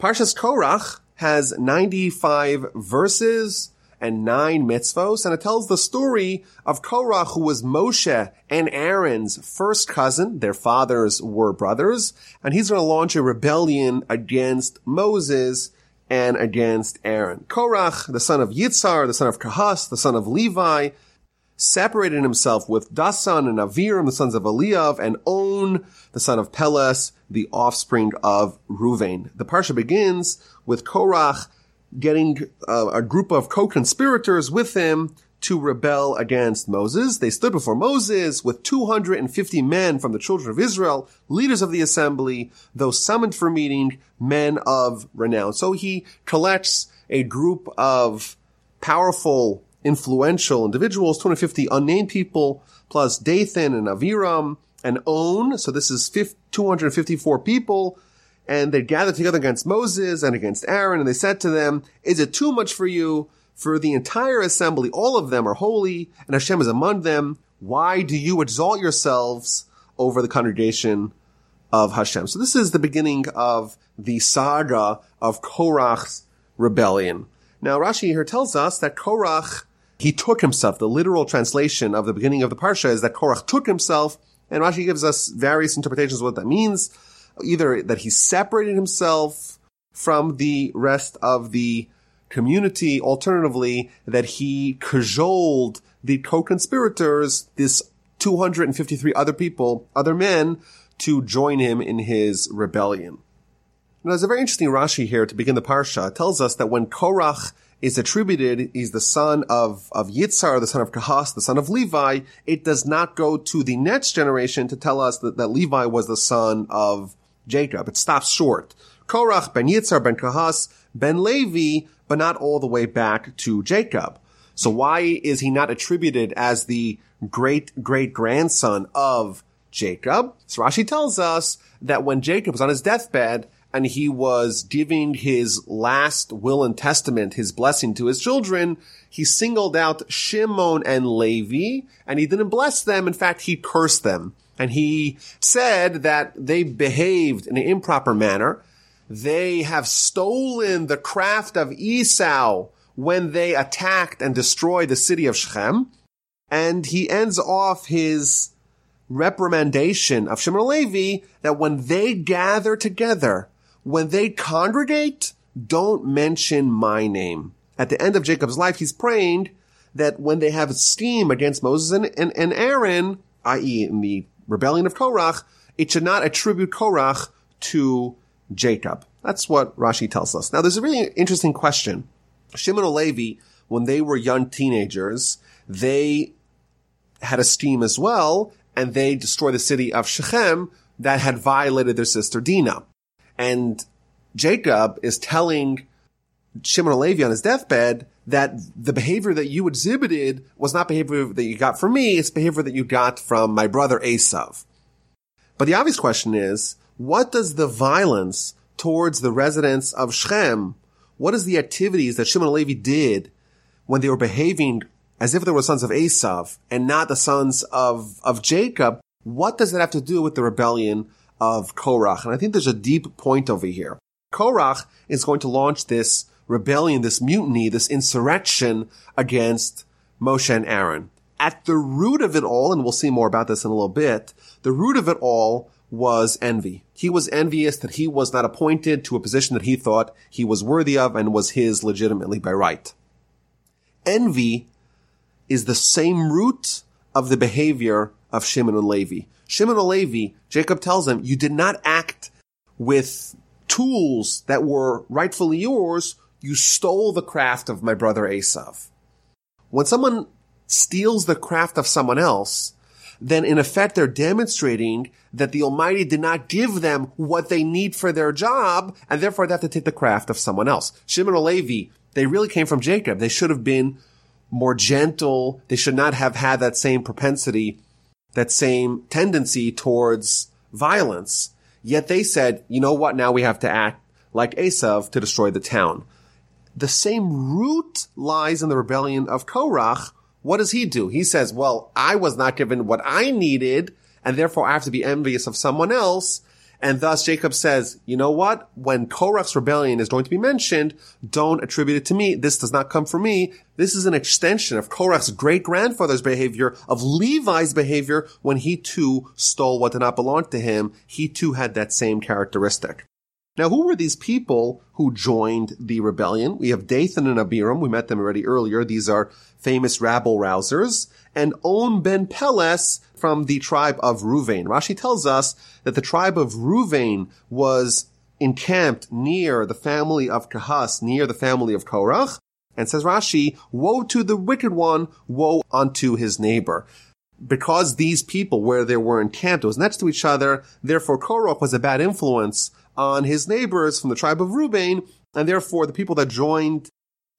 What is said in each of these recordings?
Parshas Korach has 95 verses and nine mitzvos, and it tells the story of Korach, who was Moshe and Aaron's first cousin. Their fathers were brothers, and he's going to launch a rebellion against Moses and against Aaron. Korach, the son of Yitzhar, the son of Kahas, the son of Levi, separated himself with Dasan and Aviram, the sons of Eliav, and On, the son of Peles, the offspring of Ruvain. The parsha begins with Korach getting uh, a group of co-conspirators with him to rebel against Moses. They stood before Moses with 250 men from the children of Israel, leaders of the assembly, those summoned for meeting, men of renown. So he collects a group of powerful, influential individuals, 250 unnamed people, plus Dathan and Aviram and On. So this is 254 people and they gathered together against Moses and against Aaron, and they said to them, Is it too much for you? For the entire assembly, all of them are holy, and Hashem is among them. Why do you exalt yourselves over the congregation of Hashem? So this is the beginning of the saga of Korach's rebellion. Now Rashi here tells us that Korach, he took himself. The literal translation of the beginning of the parsha is that Korach took himself, and Rashi gives us various interpretations of what that means either that he separated himself from the rest of the community, alternatively, that he cajoled the co-conspirators, this 253 other people, other men, to join him in his rebellion. Now, there's a very interesting Rashi here to begin the parsha. It tells us that when Korach is attributed, he's the son of, of Yitzhar, the son of Kahas, the son of Levi, it does not go to the next generation to tell us that, that Levi was the son of Jacob. It stops short. Korach ben Yitzhar ben Kahas ben Levi, but not all the way back to Jacob. So why is he not attributed as the great great grandson of Jacob? So Rashi tells us that when Jacob was on his deathbed and he was giving his last will and testament, his blessing to his children, he singled out Shimon and Levi and he didn't bless them. In fact, he cursed them and he said that they behaved in an improper manner. They have stolen the craft of Esau when they attacked and destroyed the city of Shechem. And he ends off his reprimandation of Shimon and Levi that when they gather together, when they congregate, don't mention my name. At the end of Jacob's life, he's praying that when they have steam against Moses and, and, and Aaron, i.e. in the rebellion of Korach, it should not attribute Korach to Jacob. That's what Rashi tells us. Now, there's a really interesting question. Shimon and Levi, when they were young teenagers, they had scheme as well, and they destroyed the city of Shechem that had violated their sister Dinah. And Jacob is telling Shimon Levi on his deathbed that the behavior that you exhibited was not behavior that you got from me, it's behavior that you got from my brother Esav. But the obvious question is, what does the violence towards the residents of Shechem, what is the activities that Shimon Levi did when they were behaving as if they were sons of Esav and not the sons of, of Jacob? What does that have to do with the rebellion of Korach? And I think there's a deep point over here. Korach is going to launch this rebellion, this mutiny, this insurrection against Moshe and Aaron. At the root of it all, and we'll see more about this in a little bit, the root of it all was envy. He was envious that he was not appointed to a position that he thought he was worthy of and was his legitimately by right. Envy is the same root of the behavior of Shimon and Levi. Shimon and Levi, Jacob tells him, you did not act with tools that were rightfully yours you stole the craft of my brother Esav. When someone steals the craft of someone else, then in effect they're demonstrating that the Almighty did not give them what they need for their job, and therefore they have to take the craft of someone else. Shimon Levi, they really came from Jacob. They should have been more gentle. They should not have had that same propensity, that same tendency towards violence. Yet they said, you know what? Now we have to act like Esav to destroy the town the same root lies in the rebellion of Korach. What does he do? He says, well, I was not given what I needed, and therefore I have to be envious of someone else. And thus Jacob says, you know what? When Korach's rebellion is going to be mentioned, don't attribute it to me. This does not come from me. This is an extension of Korach's great grandfather's behavior, of Levi's behavior when he too stole what did not belong to him. He too had that same characteristic. Now, who were these people who joined the rebellion? We have Dathan and Abiram. We met them already earlier. These are famous rabble rousers. And On ben Peles from the tribe of Ruvain. Rashi tells us that the tribe of Ruvain was encamped near the family of Kahas, near the family of Korach. And says Rashi, woe to the wicked one, woe unto his neighbor because these people where they were encamped was next to each other, therefore Korach was a bad influence on his neighbors from the tribe of Reuben, and therefore the people that joined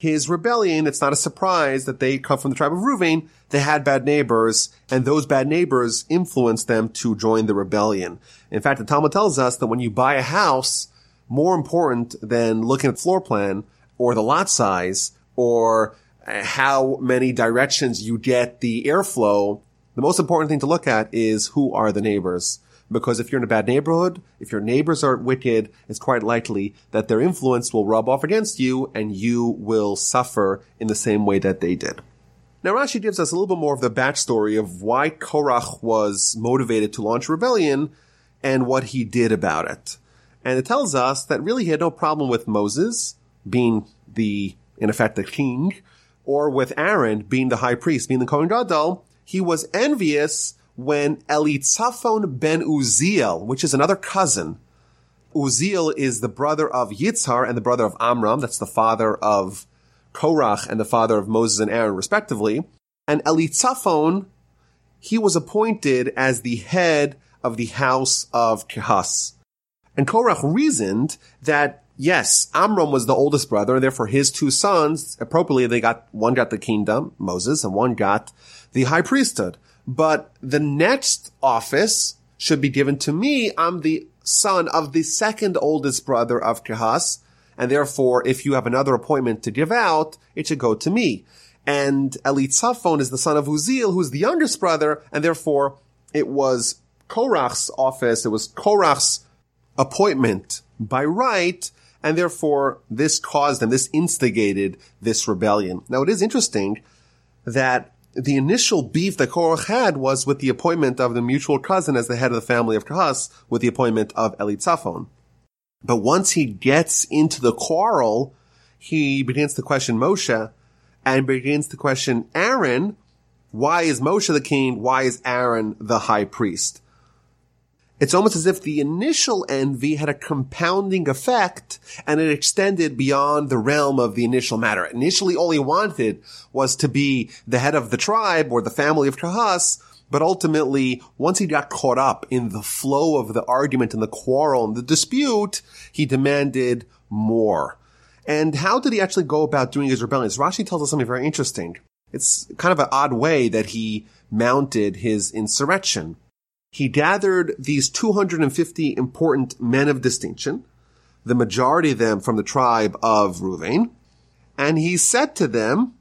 his rebellion, it's not a surprise that they come from the tribe of Reuben. They had bad neighbors, and those bad neighbors influenced them to join the rebellion. In fact, the Talmud tells us that when you buy a house, more important than looking at floor plan or the lot size or how many directions you get the airflow, the most important thing to look at is who are the neighbors because if you're in a bad neighborhood, if your neighbors aren't wicked, it's quite likely that their influence will rub off against you and you will suffer in the same way that they did. Now Rashi gives us a little bit more of the backstory of why Korach was motivated to launch rebellion and what he did about it. And it tells us that really he had no problem with Moses being the, in effect, the king, or with Aaron being the high priest, being the Kohen Gadol. He was envious when Elitzaphan ben Uziel, which is another cousin, Uziel is the brother of Yitzhar and the brother of Amram. That's the father of Korach and the father of Moses and Aaron, respectively. And Elitzaphan, he was appointed as the head of the house of Kehas. And Korach reasoned that yes, Amram was the oldest brother, and therefore his two sons, appropriately, they got, one got the kingdom, Moses, and one got the high priesthood but the next office should be given to me. I'm the son of the second oldest brother of Kehas, and therefore, if you have another appointment to give out, it should go to me. And Elitzaphan is the son of Uziel, who's the youngest brother, and therefore, it was Korach's office, it was Korach's appointment by right, and therefore, this caused and this instigated this rebellion. Now, it is interesting that the initial beef that Korach had was with the appointment of the mutual cousin as the head of the family of Kahas with the appointment of Elitzaphan. But once he gets into the quarrel, he begins to question Moshe and begins to question Aaron. Why is Moshe the king? Why is Aaron the high priest? It's almost as if the initial envy had a compounding effect and it extended beyond the realm of the initial matter. Initially, all he wanted was to be the head of the tribe or the family of Kahas, but ultimately, once he got caught up in the flow of the argument and the quarrel and the dispute, he demanded more. And how did he actually go about doing his rebellion? Rashi tells us something very interesting. It's kind of an odd way that he mounted his insurrection he gathered these 250 important men of distinction, the majority of them from the tribe of Ruvain, and he said to them,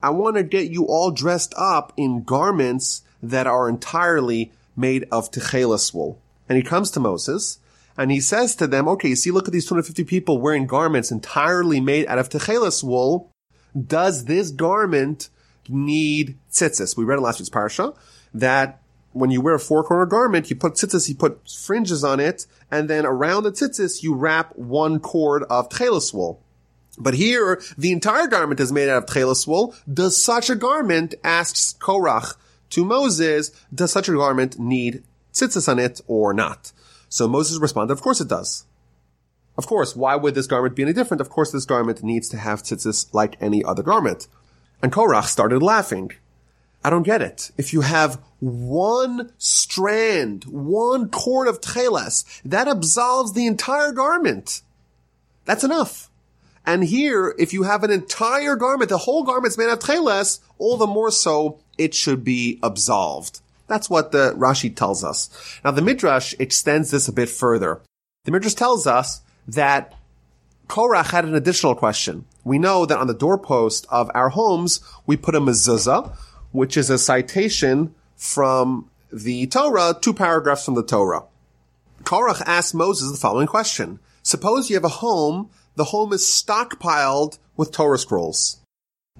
I want to get you all dressed up in garments that are entirely made of techelas wool. And he comes to Moses and he says to them, okay, see, look at these 250 people wearing garments entirely made out of techelas wool. Does this garment need tzitzis? We read in last week's parsha that when you wear a four corner garment, you put tzitzis, you put fringes on it, and then around the tzitzis, you wrap one cord of tchelis wool. But here, the entire garment is made out of tchelis wool. Does such a garment, asks Korach to Moses, does such a garment need tzitzis on it or not? So Moses responded, of course it does. Of course, why would this garment be any different? Of course, this garment needs to have tzitzis like any other garment. And Korach started laughing. I don't get it. If you have one strand, one cord of tcheles, that absolves the entire garment. That's enough. And here, if you have an entire garment, the whole garment's made of tcheles, all the more so it should be absolved. That's what the Rashi tells us. Now the Midrash extends this a bit further. The Midrash tells us that Korach had an additional question. We know that on the doorpost of our homes, we put a mezuzah, which is a citation from the Torah, two paragraphs from the Torah. Korach asked Moses the following question. Suppose you have a home, the home is stockpiled with Torah scrolls.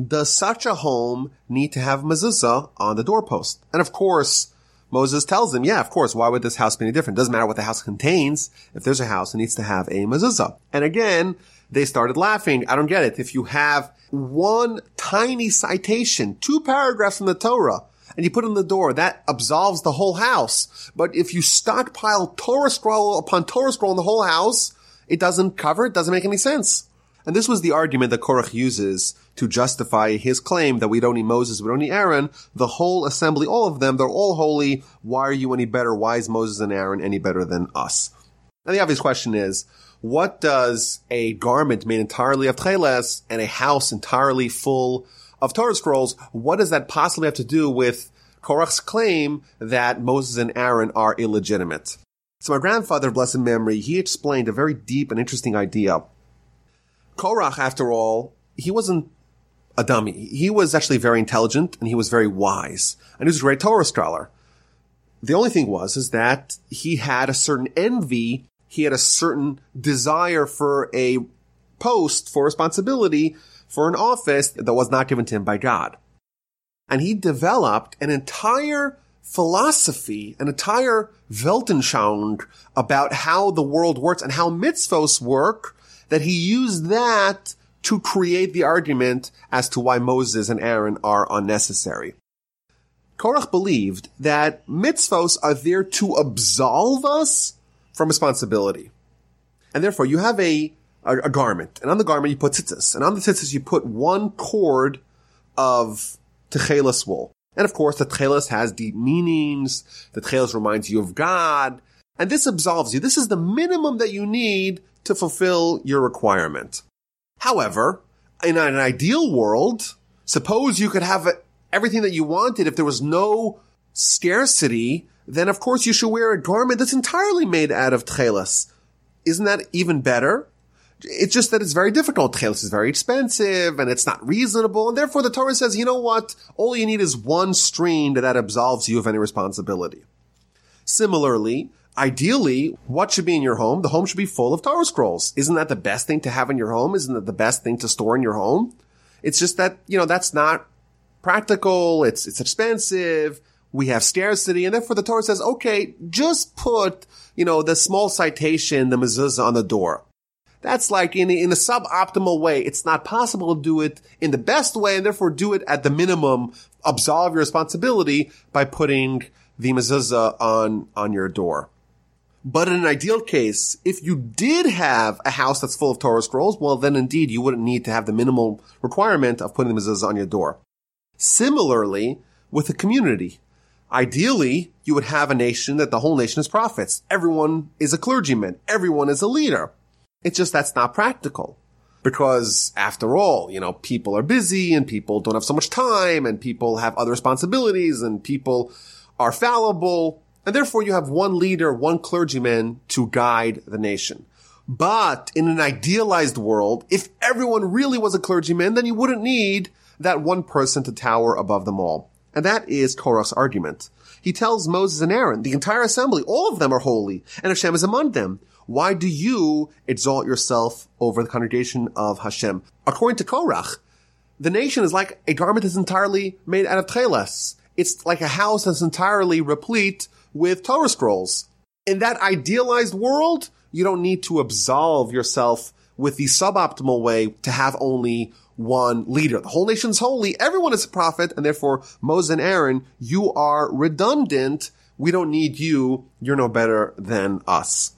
Does such a home need to have mezuzah on the doorpost? And of course, Moses tells him, yeah, of course, why would this house be any different? Doesn't matter what the house contains. If there's a house, it needs to have a mezuzah. And again, they started laughing. I don't get it. If you have one tiny citation, two paragraphs from the Torah, and you put it in the door, that absolves the whole house. But if you stockpile Torah scroll upon Torah scroll in the whole house, it doesn't cover, it doesn't make any sense. And this was the argument that Korach uses to justify his claim that we don't need Moses, we don't need Aaron. The whole assembly, all of them, they're all holy. Why are you any better? Why is Moses and Aaron any better than us? And the obvious question is, what does a garment made entirely of tcheles and a house entirely full of Torah scrolls, what does that possibly have to do with Korach's claim that Moses and Aaron are illegitimate? So my grandfather, blessed memory, he explained a very deep and interesting idea Korach, after all, he wasn't a dummy. He was actually very intelligent and he was very wise. And he was a great Torah scholar. The only thing was, is that he had a certain envy. He had a certain desire for a post, for responsibility, for an office that was not given to him by God. And he developed an entire philosophy, an entire Weltanschauung about how the world works and how mitzvos work that he used that to create the argument as to why Moses and Aaron are unnecessary. Korach believed that mitzvos are there to absolve us from responsibility. And therefore you have a, a, a garment, and on the garment you put tzitzis, and on the tzitzis you put one cord of techelis wool. And of course, the techelis has deep meanings. The techelis reminds you of God. And this absolves you. This is the minimum that you need to fulfill your requirement. However, in an ideal world, suppose you could have everything that you wanted if there was no scarcity, then of course you should wear a garment that's entirely made out of tchelis. Isn't that even better? It's just that it's very difficult. Tchelis is very expensive and it's not reasonable. And therefore the Torah says, you know what? All you need is one stream that absolves you of any responsibility. Similarly, Ideally, what should be in your home? The home should be full of Torah scrolls. Isn't that the best thing to have in your home? Isn't that the best thing to store in your home? It's just that, you know, that's not practical. It's, it's expensive. We have scarcity. And therefore the Torah says, okay, just put, you know, the small citation, the mezuzah on the door. That's like in, in a suboptimal way. It's not possible to do it in the best way and therefore do it at the minimum. Absolve your responsibility by putting the mezuzah on, on your door. But in an ideal case, if you did have a house that's full of Torah scrolls, well, then indeed you wouldn't need to have the minimal requirement of putting the mezuzah on your door. Similarly, with a community, ideally you would have a nation that the whole nation is prophets. Everyone is a clergyman. Everyone is a leader. It's just that's not practical. Because after all, you know, people are busy and people don't have so much time and people have other responsibilities and people are fallible and therefore you have one leader, one clergyman to guide the nation. But in an idealized world, if everyone really was a clergyman, then you wouldn't need that one person to tower above them all. And that is Korach's argument. He tells Moses and Aaron, the entire assembly, all of them are holy, and Hashem is among them. Why do you exalt yourself over the congregation of Hashem? According to Korach, the nation is like a garment that's entirely made out of tcheles. It's like a house that's entirely replete with Torah scrolls. In that idealized world, you don't need to absolve yourself with the suboptimal way to have only one leader. The whole nation's holy. Everyone is a prophet. And therefore, Moses and Aaron, you are redundant. We don't need you. You're no better than us.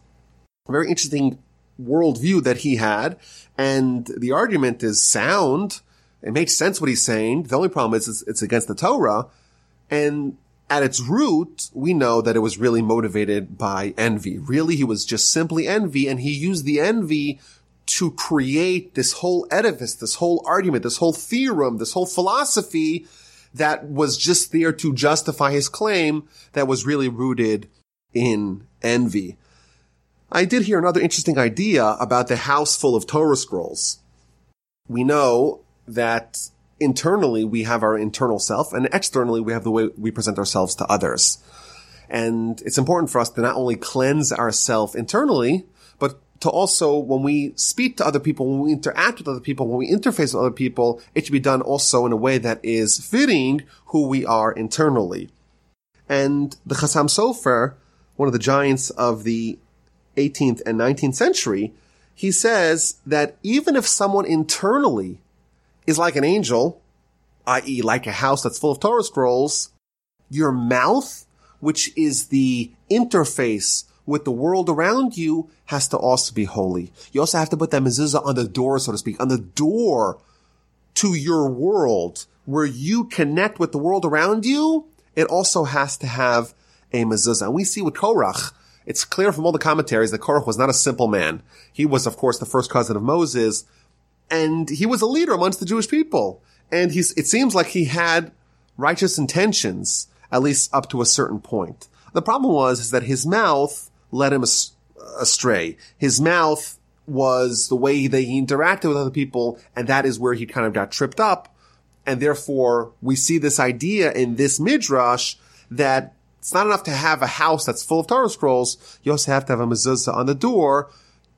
A very interesting worldview that he had. And the argument is sound. It makes sense what he's saying. The only problem is it's against the Torah. And at its root, we know that it was really motivated by envy. Really, he was just simply envy and he used the envy to create this whole edifice, this whole argument, this whole theorem, this whole philosophy that was just there to justify his claim that was really rooted in envy. I did hear another interesting idea about the house full of Torah scrolls. We know that internally we have our internal self and externally we have the way we present ourselves to others. And it's important for us to not only cleanse ourselves internally, to also, when we speak to other people, when we interact with other people, when we interface with other people, it should be done also in a way that is fitting who we are internally. And the Chassam Sofer, one of the giants of the 18th and 19th century, he says that even if someone internally is like an angel, i.e. like a house that's full of Torah scrolls, your mouth, which is the interface with the world around you, has to also be holy. You also have to put that mezuzah on the door, so to speak, on the door to your world where you connect with the world around you. It also has to have a mezuzah. And we see with Korach, it's clear from all the commentaries that Korach was not a simple man. He was, of course, the first cousin of Moses, and he was a leader amongst the Jewish people. And he's, it seems like he had righteous intentions, at least up to a certain point. The problem was is that his mouth led him astray. His mouth was the way that he interacted with other people, and that is where he kind of got tripped up. And therefore, we see this idea in this midrash that it's not enough to have a house that's full of Torah scrolls. You also have to have a mezuzah on the door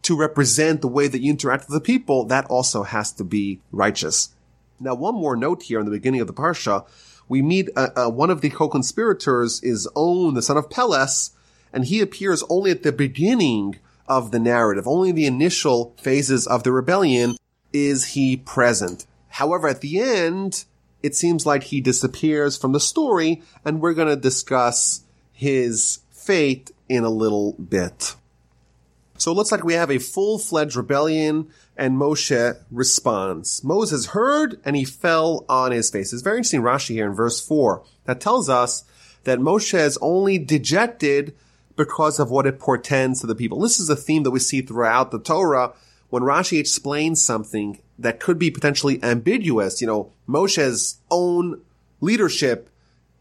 to represent the way that you interact with the people. That also has to be righteous. Now, one more note here in the beginning of the parsha. We meet uh, uh, one of the co-conspirators is On, the son of Peles, and he appears only at the beginning of the narrative. Only the initial phases of the rebellion is he present. However, at the end, it seems like he disappears from the story, and we're going to discuss his fate in a little bit. So it looks like we have a full-fledged rebellion, and Moshe responds. Moses heard, and he fell on his face. It's very interesting Rashi here in verse 4 that tells us that Moshe is only dejected because of what it portends to the people. This is a theme that we see throughout the Torah. When Rashi explains something, that could be potentially ambiguous. You know, Moshe's own leadership,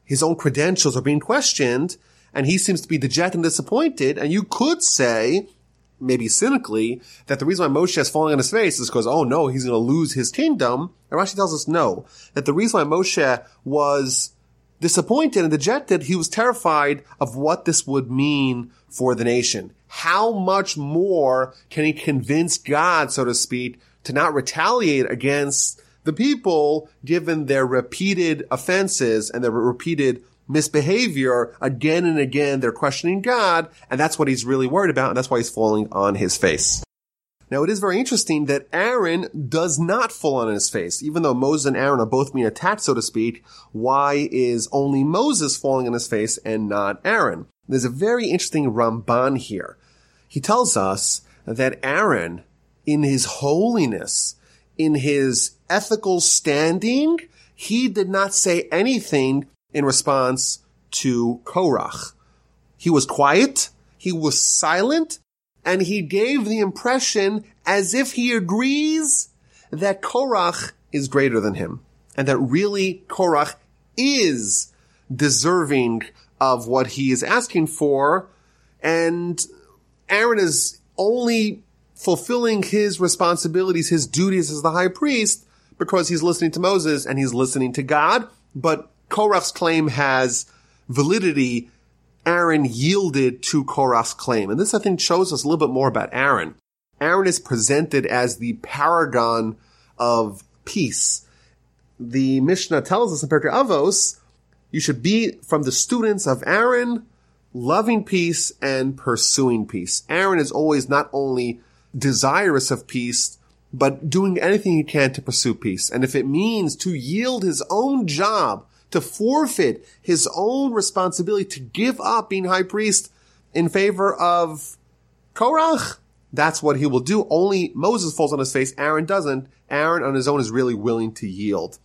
his own credentials are being questioned, and he seems to be dejected and disappointed. And you could say, maybe cynically, that the reason why Moshe is falling on his face is because, oh no, he's going to lose his kingdom. And Rashi tells us no, that the reason why Moshe was disappointed and dejected, he was terrified of what this would mean for the nation. How much more can he convince God, so to speak, to not retaliate against the people given their repeated offenses and their repeated misbehavior again and again. They're questioning God, and that's what he's really worried about, and that's why he's falling on his face. Now, it is very interesting that Aaron does not fall on his face. Even though Moses and Aaron are both being attacked, so to speak, why is only Moses falling on his face and not Aaron? There's a very interesting Ramban here. He tells us that Aaron in his holiness, in his ethical standing, he did not say anything in response to Korach. He was quiet, he was silent, and he gave the impression as if he agrees that Korach is greater than him, and that really Korach is deserving of what he is asking for, and Aaron is only fulfilling his responsibilities, his duties as the high priest, because he's listening to Moses and he's listening to God. But Korach's claim has validity. Aaron yielded to Korach's claim. And this, I think, shows us a little bit more about Aaron. Aaron is presented as the paragon of peace. The Mishnah tells us in Pirkei Avos, you should be from the students of Aaron, loving peace and pursuing peace. Aaron is always not only desirous of peace, but doing anything he can to pursue peace. And if it means to yield his own job, to forfeit his own responsibility, to give up being high priest in favor of Korach, that's what he will do. Only Moses falls on his face. Aaron doesn't. Aaron on his own is really willing to yield.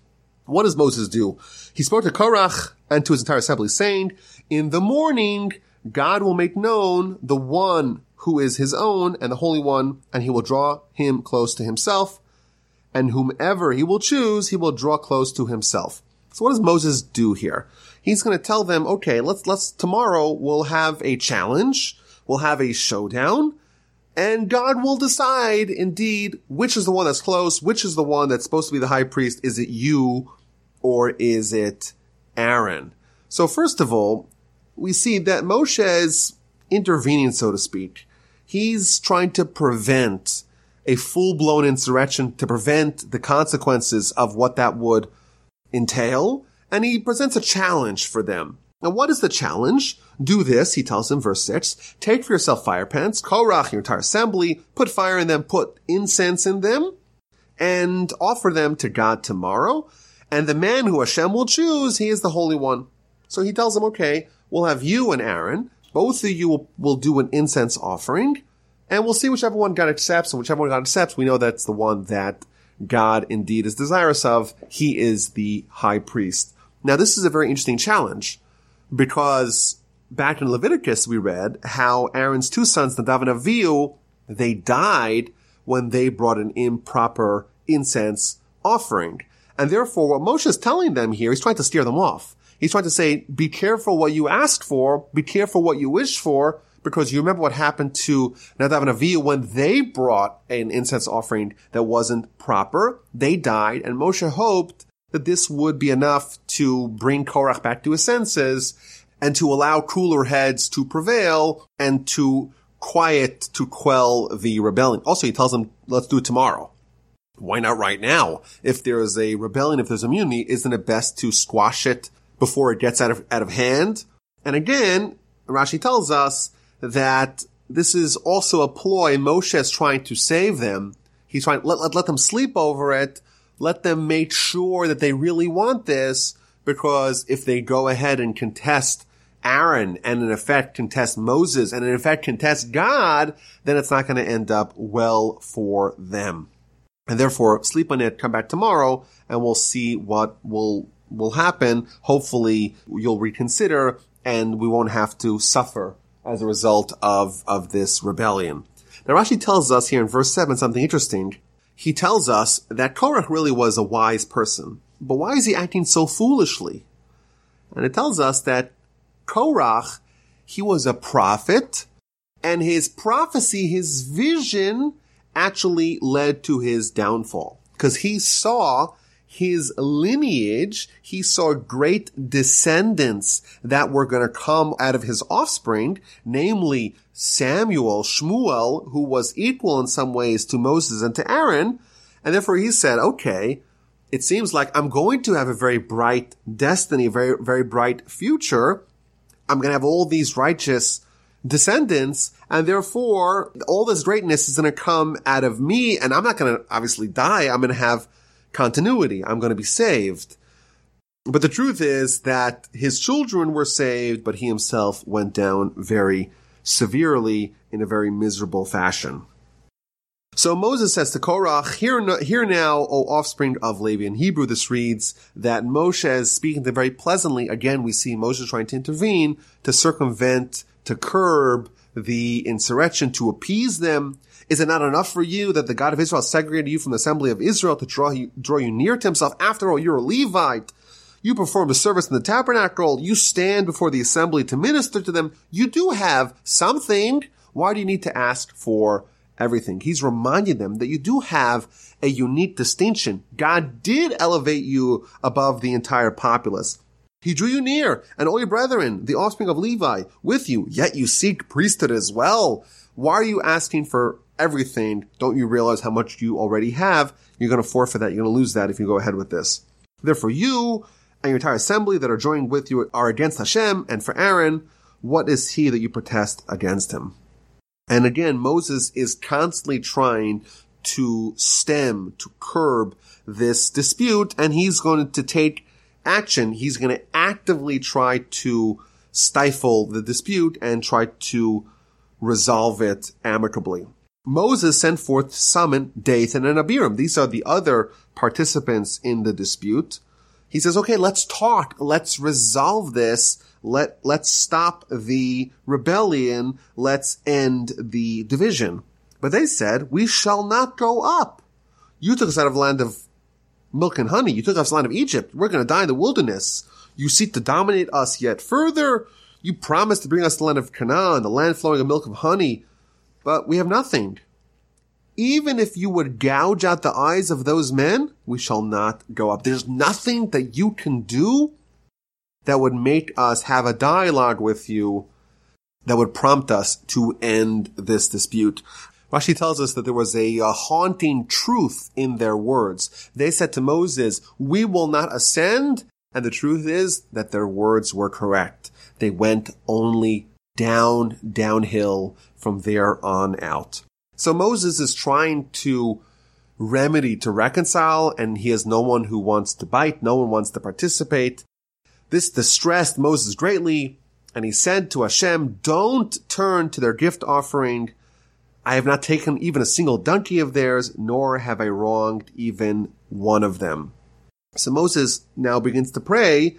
What does Moses do? He spoke to Korach and to his entire assembly saying, in the morning, God will make known the one who is his own and the Holy One, and he will draw him close to himself, and whomever he will choose, he will draw close to himself. So what does Moses do here? He's going to tell them, okay, let's, let's, tomorrow we'll have a challenge, we'll have a showdown, and God will decide indeed which is the one that's close, which is the one that's supposed to be the high priest. Is it you or is it Aaron? So first of all, we see that Moshe is intervening, so to speak. He's trying to prevent a full-blown insurrection, to prevent the consequences of what that would entail, and he presents a challenge for them. Now, what is the challenge? Do this, he tells them, verse 6. Take for yourself fire pans, Korach, your entire assembly, put fire in them, put incense in them, and offer them to God tomorrow. And the man who Hashem will choose, he is the Holy One. So he tells them, okay, we'll have you and Aaron. Both of you will, will do an incense offering, and we'll see whichever one God accepts, and whichever one God accepts, we know that's the one that God indeed is desirous of. He is the high priest. Now, this is a very interesting challenge because back in Leviticus, we read how Aaron's two sons, Nadav and Avihu, they died when they brought an improper incense offering. And therefore, what Moshe is telling them here, he's trying to steer them off. He's trying to say, be careful what you ask for, be careful what you wish for, because you remember what happened to Nadav and Avihu when they brought an incense offering that wasn't proper. They died, and Moshe hoped that this would be enough to bring Korach back to his senses and to allow cooler heads to prevail and to quiet, to quell the rebellion. Also, he tells them, let's do it tomorrow. Why not right now? If there is a rebellion, if there's immunity, isn't it best to squash it before it gets out of, out of hand? And again, Rashi tells us that this is also a ploy. Moshe is trying to save them. He's trying, let, let, let them sleep over it let them make sure that they really want this because if they go ahead and contest Aaron and in effect contest Moses and in effect contest God, then it's not going to end up well for them. And therefore, sleep on it, come back tomorrow, and we'll see what will, will happen. Hopefully, you'll reconsider and we won't have to suffer as a result of, of this rebellion. Now Rashi tells us here in verse 7 something interesting he tells us that Korach really was a wise person. But why is he acting so foolishly? And it tells us that Korach, he was a prophet, and his prophecy, his vision, actually led to his downfall. Because he saw his lineage, he saw great descendants that were going to come out of his offspring, namely Samuel, Shmuel, who was equal in some ways to Moses and to Aaron. And therefore he said, okay, it seems like I'm going to have a very bright destiny, very, very bright future. I'm going to have all these righteous descendants, and therefore all this greatness is going to come out of me, and I'm not going to obviously die. I'm going to have continuity. I'm going to be saved. But the truth is that his children were saved, but he himself went down very severely in a very miserable fashion. So Moses says to Korach, hear, hear now, O offspring of Levi. In Hebrew, this reads that Moshe is speaking to them very pleasantly. Again, we see Moses trying to intervene to circumvent, to curb the insurrection, to appease them. Is it not enough for you that the God of Israel segregated you from the assembly of Israel to draw you, draw you near to himself? After all, you're a Levite. You perform a service in the tabernacle. You stand before the assembly to minister to them. You do have something. Why do you need to ask for everything? He's reminding them that you do have a unique distinction. God did elevate you above the entire populace. He drew you near, and all your brethren, the offspring of Levi, with you, yet you seek priesthood as well. Why are you asking for everything, don't you realize how much you already have? You're going to forfeit that. You're going to lose that if you go ahead with this. Therefore, you and your entire assembly that are joined with you are against Hashem, and for Aaron, what is he that you protest against him? And again, Moses is constantly trying to stem, to curb this dispute, and he's going to take action. He's going to actively try to stifle the dispute and try to resolve it amicably. Moses sent forth to summon Dathan and Abiram. These are the other participants in the dispute. He says, okay, let's talk. Let's resolve this. Let, let's stop the rebellion. Let's end the division. But they said, we shall not go up. You took us out of the land of milk and honey. You took us of land of Egypt. We're going to die in the wilderness. You seek to dominate us yet further. You promised to bring us the land of Canaan, the land flowing with milk and honey but we have nothing. Even if you would gouge out the eyes of those men, we shall not go up. There's nothing that you can do that would make us have a dialogue with you that would prompt us to end this dispute. Rashi tells us that there was a, a, haunting truth in their words. They said to Moses, we will not ascend. And the truth is that their words were correct. They went only down, downhill from there on out. So Moses is trying to remedy, to reconcile, and he has no one who wants to bite, no one wants to participate. This distressed Moses greatly, and he said to Hashem, don't turn to their gift offering. I have not taken even a single donkey of theirs, nor have I wronged even one of them. So Moses now begins to pray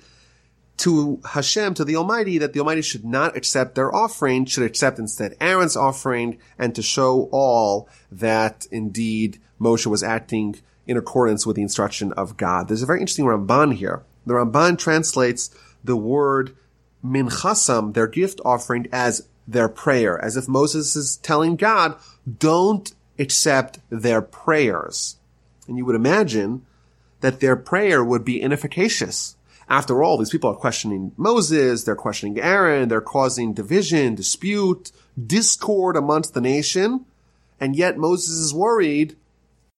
to Hashem, to the Almighty, that the Almighty should not accept their offering, should accept instead Aaron's offering, and to show all that indeed Moshe was acting in accordance with the instruction of God. There's a very interesting Ramban here. The Ramban translates the word minchasam, their gift offering, as their prayer, as if Moses is telling God, don't accept their prayers. And you would imagine that their prayer would be inefficacious. After all, these people are questioning Moses, they're questioning Aaron, they're causing division, dispute, discord amongst the nation, and yet Moses is worried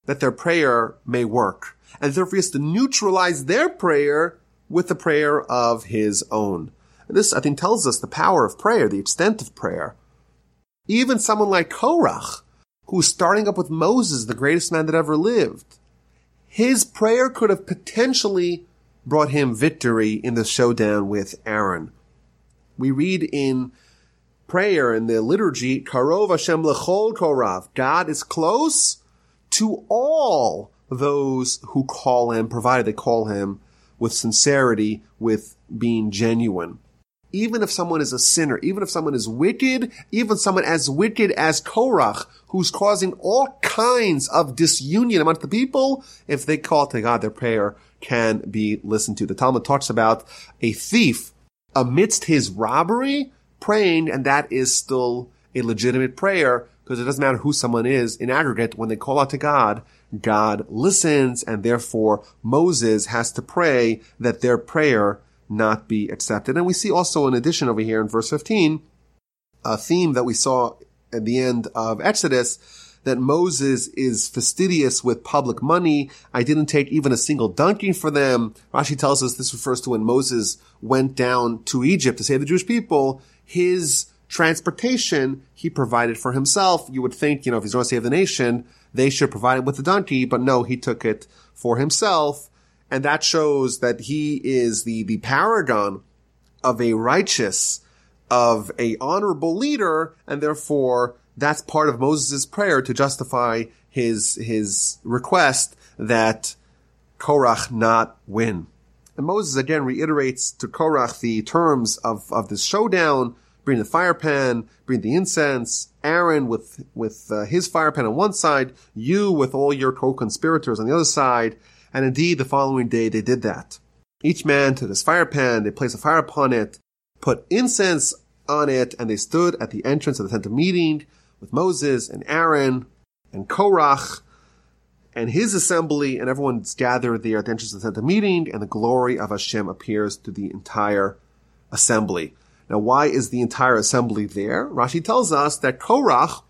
that their prayer may work. And therefore he has to neutralize their prayer with the prayer of his own. And this, I think, tells us the power of prayer, the extent of prayer. Even someone like Korach, who's starting up with Moses, the greatest man that ever lived, his prayer could have potentially brought him victory in the showdown with Aaron. We read in prayer in the liturgy, Karov Hashem lechol korav. God is close to all those who call him, provided they call him with sincerity, with being genuine. Even if someone is a sinner, even if someone is wicked, even someone as wicked as Korach, who's causing all kinds of disunion amongst the people, if they call to God, their prayer can be listened to. The Talmud talks about a thief amidst his robbery praying, and that is still a legitimate prayer because it doesn't matter who someone is in aggregate. When they call out to God, God listens, and therefore Moses has to pray that their prayer not be accepted. And we see also an addition over here in verse 15, a theme that we saw at the end of Exodus, that Moses is fastidious with public money. I didn't take even a single donkey for them. Rashi tells us this refers to when Moses went down to Egypt to save the Jewish people. His transportation he provided for himself. You would think, you know, if he's going to save the nation, they should provide him with the donkey, but no, he took it for himself. And that shows that he is the, the paragon of a righteous, of a honorable leader, and therefore that's part of Moses' prayer to justify his, his request that Korach not win. And Moses again reiterates to Korach the terms of, of this showdown, bring the fire pan, bring the incense, Aaron with, with uh, his fire pan on one side, you with all your co-conspirators on the other side, and indeed, the following day they did that. Each man took his fire pan, they placed a fire upon it, put incense on it, and they stood at the entrance of the tent of meeting with Moses and Aaron and Korach and his assembly, and everyone's gathered there at the entrance of the meeting, and the glory of Hashem appears to the entire assembly. Now, why is the entire assembly there? Rashi tells us that Korach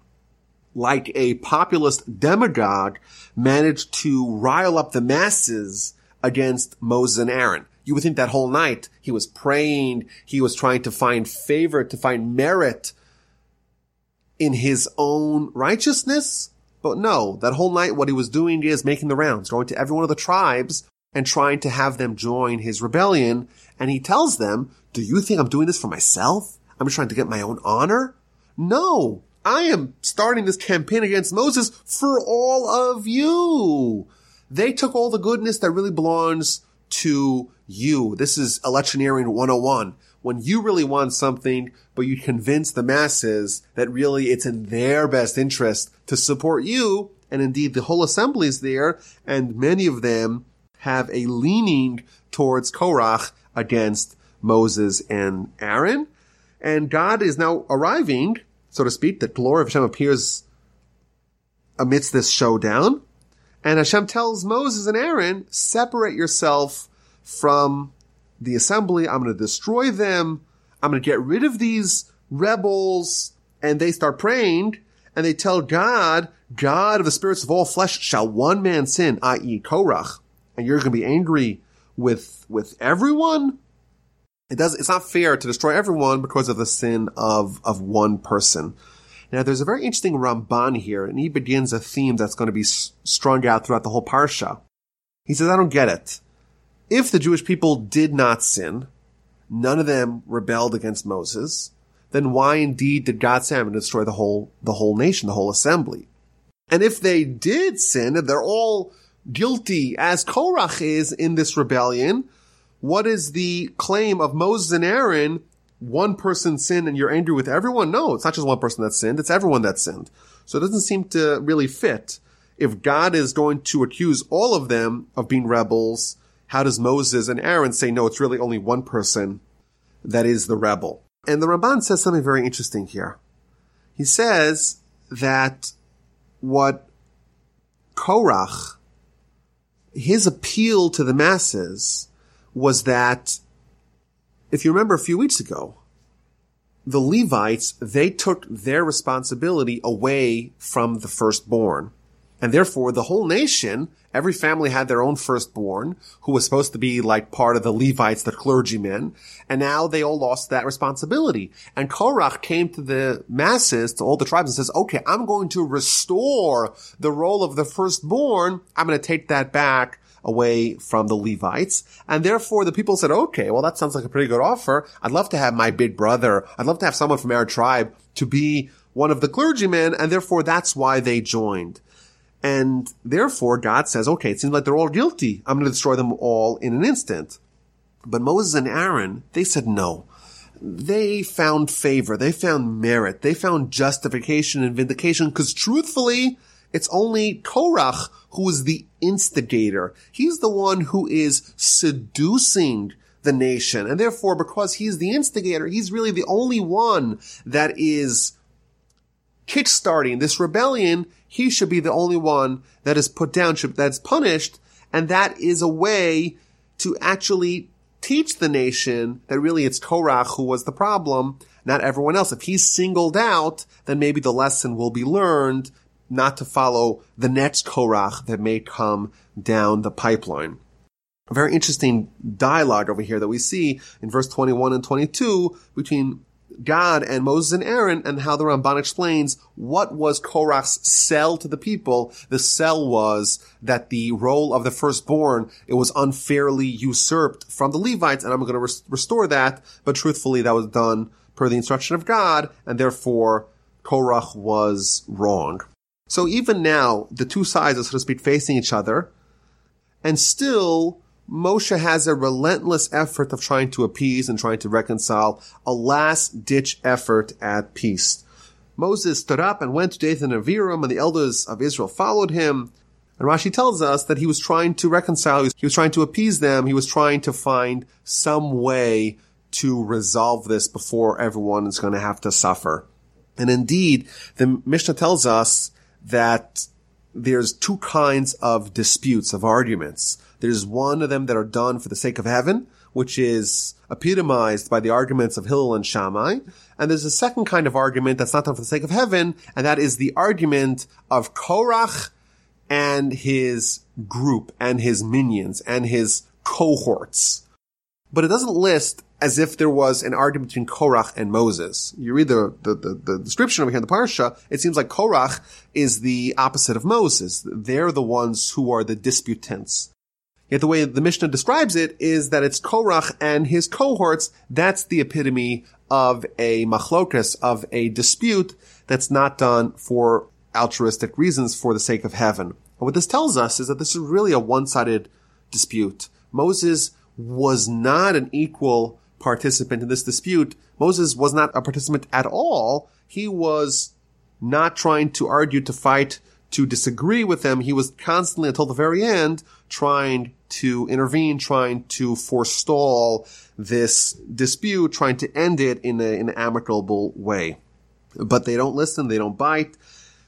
like a populist demagogue, managed to rile up the masses against Moses and Aaron. You would think that whole night he was praying, he was trying to find favor, to find merit in his own righteousness. But no, that whole night what he was doing is making the rounds, going to every one of the tribes and trying to have them join his rebellion. And he tells them, do you think I'm doing this for myself? I'm trying to get my own honor? No, I am starting this campaign against Moses for all of you. They took all the goodness that really belongs to you. This is electioneering 101. When you really want something, but you convince the masses that really it's in their best interest to support you, and indeed the whole assembly is there, and many of them have a leaning towards Korach against Moses and Aaron. And God is now arriving so to speak, the glory of Hashem appears amidst this showdown. And Hashem tells Moses and Aaron, separate yourself from the assembly. I'm going to destroy them. I'm going to get rid of these rebels. And they start praying and they tell God, God of the spirits of all flesh, shall one man sin, i.e. Korach, and you're going to be angry with, with everyone? It does, it's not fair to destroy everyone because of the sin of, of one person. Now, there's a very interesting Ramban here, and he begins a theme that's going to be strung out throughout the whole Parsha. He says, I don't get it. If the Jewish people did not sin, none of them rebelled against Moses, then why indeed did God say I'm going to destroy the whole, the whole nation, the whole assembly? And if they did sin, and they're all guilty as Korach is in this rebellion, what is the claim of Moses and Aaron? One person sinned and you're angry with everyone? No, it's not just one person that sinned, it's everyone that sinned. So it doesn't seem to really fit. If God is going to accuse all of them of being rebels, how does Moses and Aaron say, no, it's really only one person that is the rebel? And the Ramban says something very interesting here. He says that what Korach, his appeal to the masses was that, if you remember a few weeks ago, the Levites, they took their responsibility away from the firstborn. And therefore, the whole nation, every family had their own firstborn, who was supposed to be like part of the Levites, the clergymen, and now they all lost that responsibility. And Korach came to the masses, to all the tribes, and says, okay, I'm going to restore the role of the firstborn. I'm going to take that back away from the Levites. And therefore the people said, okay, well, that sounds like a pretty good offer. I'd love to have my big brother. I'd love to have someone from our tribe to be one of the clergymen. And therefore that's why they joined. And therefore God says, okay, it seems like they're all guilty. I'm going to destroy them all in an instant. But Moses and Aaron, they said no. They found favor. They found merit. They found justification and vindication because truthfully, it's only Korach who is the instigator. He's the one who is seducing the nation. And therefore, because he's the instigator, he's really the only one that is kickstarting this rebellion. He should be the only one that is put down, that's punished. And that is a way to actually teach the nation that really it's Korach who was the problem, not everyone else. If he's singled out, then maybe the lesson will be learned not to follow the next Korach that may come down the pipeline. A very interesting dialogue over here that we see in verse 21 and 22 between God and Moses and Aaron and how the Ramban explains what was Korach's sell to the people. The sell was that the role of the firstborn, it was unfairly usurped from the Levites and I'm going to res- restore that. But truthfully, that was done per the instruction of God and therefore Korach was wrong. So even now, the two sides are, so to speak, facing each other, and still, Moshe has a relentless effort of trying to appease and trying to reconcile, a last ditch effort at peace. Moses stood up and went to Dathan and Aviram, and the elders of Israel followed him. And Rashi tells us that he was trying to reconcile, he was trying to appease them, he was trying to find some way to resolve this before everyone is going to have to suffer. And indeed, the Mishnah tells us that there's two kinds of disputes, of arguments. There's one of them that are done for the sake of heaven, which is epitomized by the arguments of Hillel and Shammai. And there's a second kind of argument that's not done for the sake of heaven, and that is the argument of Korach and his group and his minions and his cohorts. But it doesn't list as if there was an argument between Korach and Moses. You read the, the, the, the, description over here in the Parsha, it seems like Korach is the opposite of Moses. They're the ones who are the disputants. Yet the way the Mishnah describes it is that it's Korach and his cohorts. That's the epitome of a machlokas, of a dispute that's not done for altruistic reasons for the sake of heaven. And what this tells us is that this is really a one-sided dispute. Moses was not an equal participant in this dispute. Moses was not a participant at all. He was not trying to argue, to fight, to disagree with them. He was constantly until the very end trying to intervene, trying to forestall this dispute, trying to end it in, a, in an amicable way. But they don't listen, they don't bite.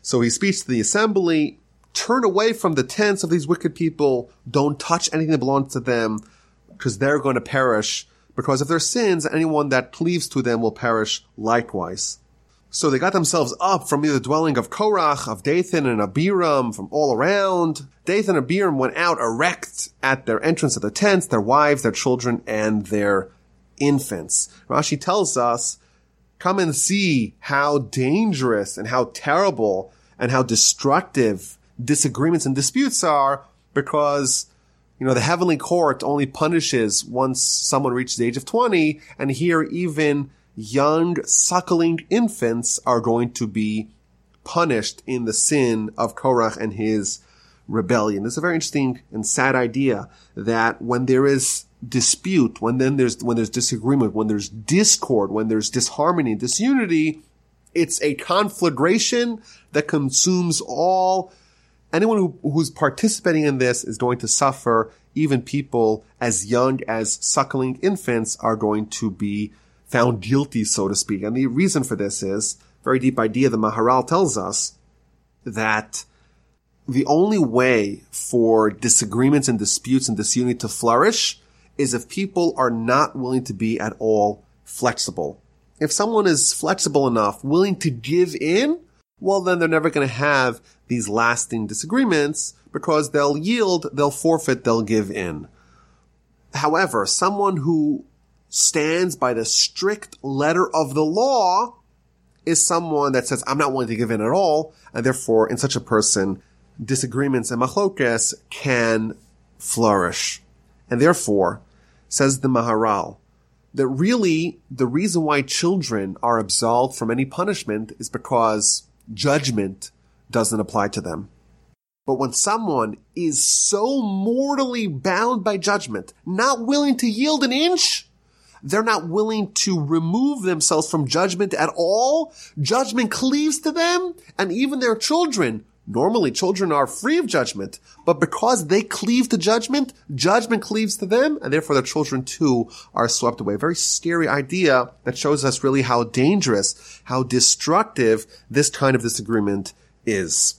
So he speaks to the assembly, turn away from the tents of these wicked people, don't touch anything that belongs to them, because they're going to perish because of their sins. Anyone that cleaves to them will perish likewise. So they got themselves up from the dwelling of Korach, of Dathan and Abiram, from all around. Dathan and Abiram went out erect at their entrance of the tents, their wives, their children, and their infants. Rashi tells us, come and see how dangerous and how terrible and how destructive disagreements and disputes are because you know, the heavenly court only punishes once someone reaches the age of 20, and here even young suckling infants are going to be punished in the sin of Korach and his rebellion. It's a very interesting and sad idea that when there is dispute, when then there's, when there's disagreement, when there's discord, when there's disharmony, disunity, it's a conflagration that consumes all anyone who, who's participating in this is going to suffer. Even people as young as suckling infants are going to be found guilty, so to speak. And the reason for this is very deep idea. The Maharal tells us that the only way for disagreements and disputes and disunity to flourish is if people are not willing to be at all flexible. If someone is flexible enough, willing to give in, well, then they're never going to have these lasting disagreements because they'll yield, they'll forfeit, they'll give in. However, someone who stands by the strict letter of the law is someone that says, I'm not willing to give in at all. And therefore, in such a person, disagreements and machlokes can flourish. And therefore, says the Maharal, that really the reason why children are absolved from any punishment is because judgment doesn't apply to them. But when someone is so mortally bound by judgment, not willing to yield an inch, they're not willing to remove themselves from judgment at all. Judgment cleaves to them and even their children. Normally children are free of judgment, but because they cleave to judgment, judgment cleaves to them and therefore their children too are swept away. A very scary idea that shows us really how dangerous, how destructive this kind of disagreement is.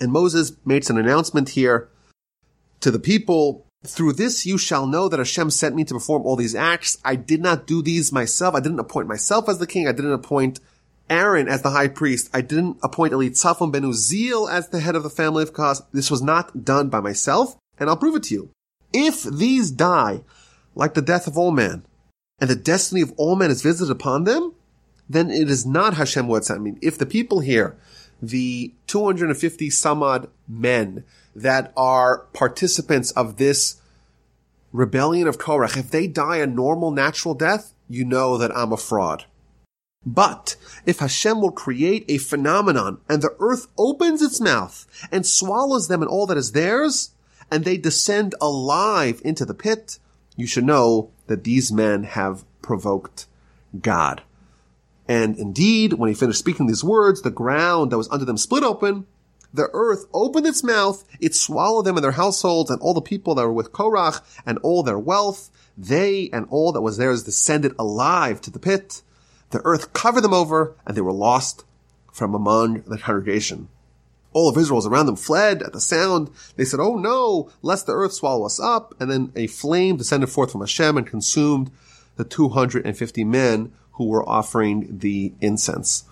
And Moses makes an announcement here to the people. Through this you shall know that Hashem sent me to perform all these acts. I did not do these myself. I didn't appoint myself as the king. I didn't appoint Aaron as the high priest. I didn't appoint Elitzaphan ben Uziel as the head of the family of Kaz. This was not done by myself, and I'll prove it to you. If these die like the death of all men, and the destiny of all men is visited upon them, then it is not Hashem who had sent me. If the people here the 250 samad men that are participants of this rebellion of Korach, if they die a normal natural death, you know that I'm a fraud. But if Hashem will create a phenomenon and the earth opens its mouth and swallows them and all that is theirs, and they descend alive into the pit, you should know that these men have provoked God. And indeed, when he finished speaking these words, the ground that was under them split open, the earth opened its mouth, it swallowed them and their households and all the people that were with Korach and all their wealth. They and all that was theirs descended alive to the pit. The earth covered them over and they were lost from among the congregation. All of Israel's around them fled at the sound. They said, Oh no, lest the earth swallow us up. And then a flame descended forth from Hashem and consumed the 250 men who were offering the incense.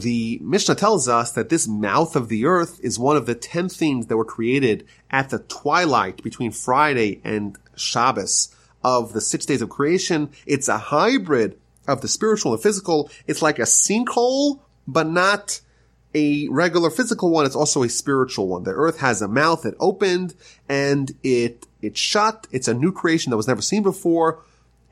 The Mishnah tells us that this mouth of the earth is one of the ten things that were created at the twilight between Friday and Shabbos of the six days of creation. It's a hybrid of the spiritual and physical. It's like a sinkhole, but not a regular physical one. It's also a spiritual one. The earth has a mouth that opened and it, it shut. It's a new creation that was never seen before.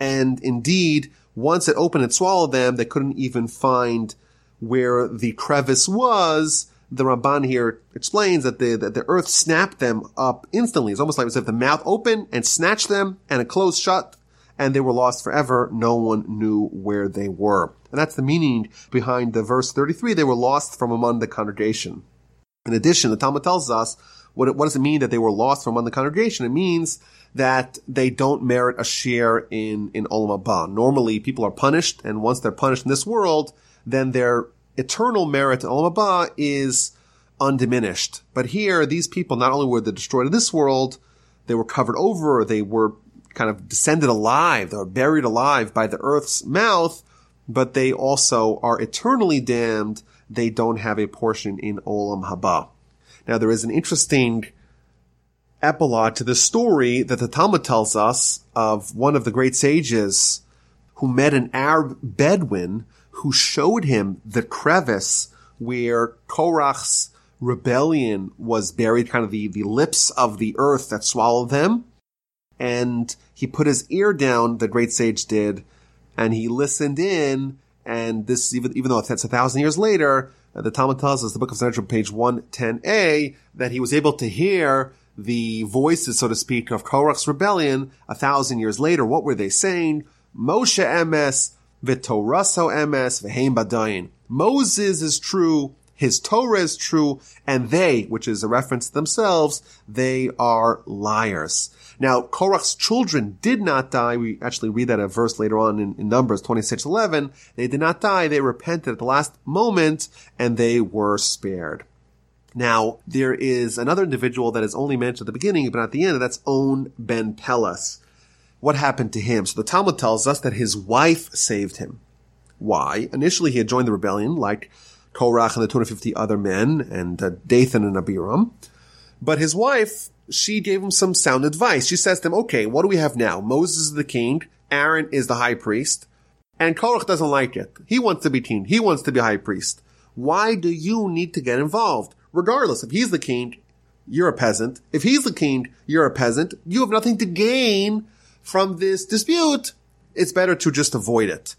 And indeed, once it opened and swallowed them, they couldn't even find where the crevice was. The Ramban here explains that the, that the earth snapped them up instantly. It's almost like as if the mouth opened and snatched them and it closed shut and they were lost forever. No one knew where they were. And that's the meaning behind the verse 33. They were lost from among the congregation. In addition, the Talmud tells us what, what does it mean that they were lost from among the congregation? It means that they don't merit a share in, in Olam Haba. Normally people are punished, and once they're punished in this world, then their eternal merit in Olam Haba is undiminished. But here, these people not only were they destroyed in this world, they were covered over, they were kind of descended alive. They were buried alive by the earth's mouth, but they also are eternally damned. They don't have a portion in Olam Haba. Now there is an interesting epilogue to the story that the Talmud tells us of one of the great sages who met an Arab Bedouin who showed him the crevice where Korach's rebellion was buried, kind of the, the lips of the earth that swallowed them. And he put his ear down, the great sage did, and he listened in. And this, even, even though it's a thousand years later, the Talmud tells us, the book of Sanhedrin, page 110a, that he was able to hear the voices, so to speak, of Korach's rebellion a thousand years later. What were they saying? Moshe emes, v'toraso emes, v'heim. Moses is true, his Torah is true, and they, which is a reference to themselves, they are liars. Now, Korach's children did not die. We actually read that a verse later on in, in Numbers 26:11. They did not die. They repented at the last moment, and they were spared. Now, there is another individual that is only mentioned at the beginning, but at the end, that's On Ben Pelas. What happened to him? So the Talmud tells us that his wife saved him. Why? Initially, he had joined the rebellion, like Korach and the 250 other men, and uh, Dathan and Abiram. But his wife, she gave him some sound advice. She says to him, okay, what do we have now? Moses is the king, Aaron is the high priest, and Korach doesn't like it. He wants to be king. He wants to be high priest. Why do you need to get involved? regardless, if he's the king, you're a peasant. If he's the king, you're a peasant. You have nothing to gain from this dispute. It's better to just avoid it.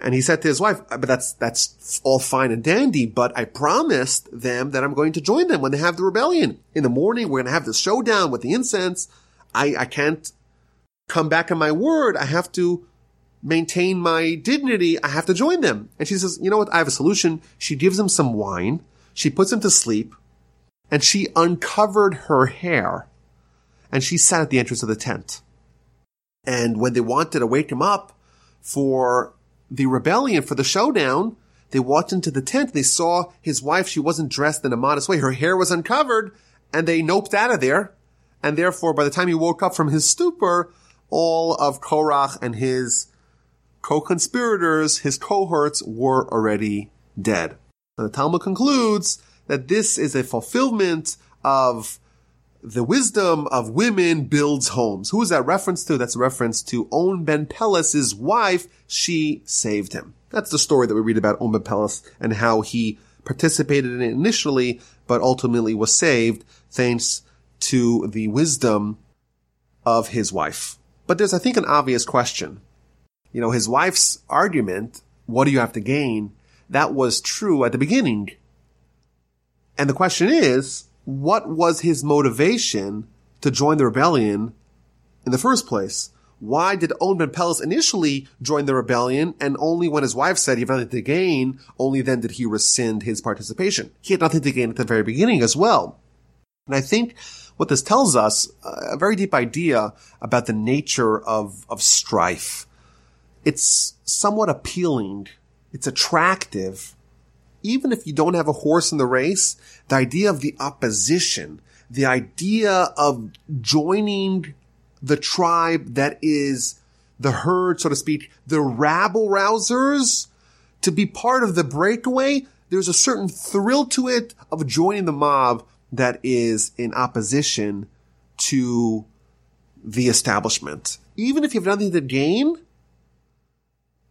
And he said to his wife, but that's, that's all fine and dandy, but I promised them that I'm going to join them when they have the rebellion. In the morning, we're going to have the showdown with the incense. I, I can't come back on my word. I have to maintain my dignity. I have to join them. And she says, you know what? I have a solution. She gives him some wine she puts him to sleep and she uncovered her hair and she sat at the entrance of the tent. And when they wanted to wake him up for the rebellion, for the showdown, they walked into the tent. They saw his wife. She wasn't dressed in a modest way. Her hair was uncovered and they noped out of there. And therefore, by the time he woke up from his stupor, all of Korach and his co-conspirators, his cohorts were already dead. And the Talmud concludes that this is a fulfillment of the wisdom of women builds homes. Who is that reference to? That's a reference to On Ben Pelas's wife. She saved him. That's the story that we read about On Ben Pelas and how he participated in it initially, but ultimately was saved thanks to the wisdom of his wife. But there's, I think, an obvious question. You know, his wife's argument, what do you have to gain? that was true at the beginning. And the question is, what was his motivation to join the rebellion in the first place? Why did On Ben initially join the rebellion and only when his wife said he had nothing to gain, only then did he rescind his participation? He had nothing to gain at the very beginning as well. And I think what this tells us, uh, a very deep idea about the nature of, of strife. It's somewhat appealing it's attractive. Even if you don't have a horse in the race, the idea of the opposition, the idea of joining the tribe that is the herd, so to speak, the rabble rousers, to be part of the breakaway, there's a certain thrill to it of joining the mob that is in opposition to the establishment. Even if you have nothing to gain,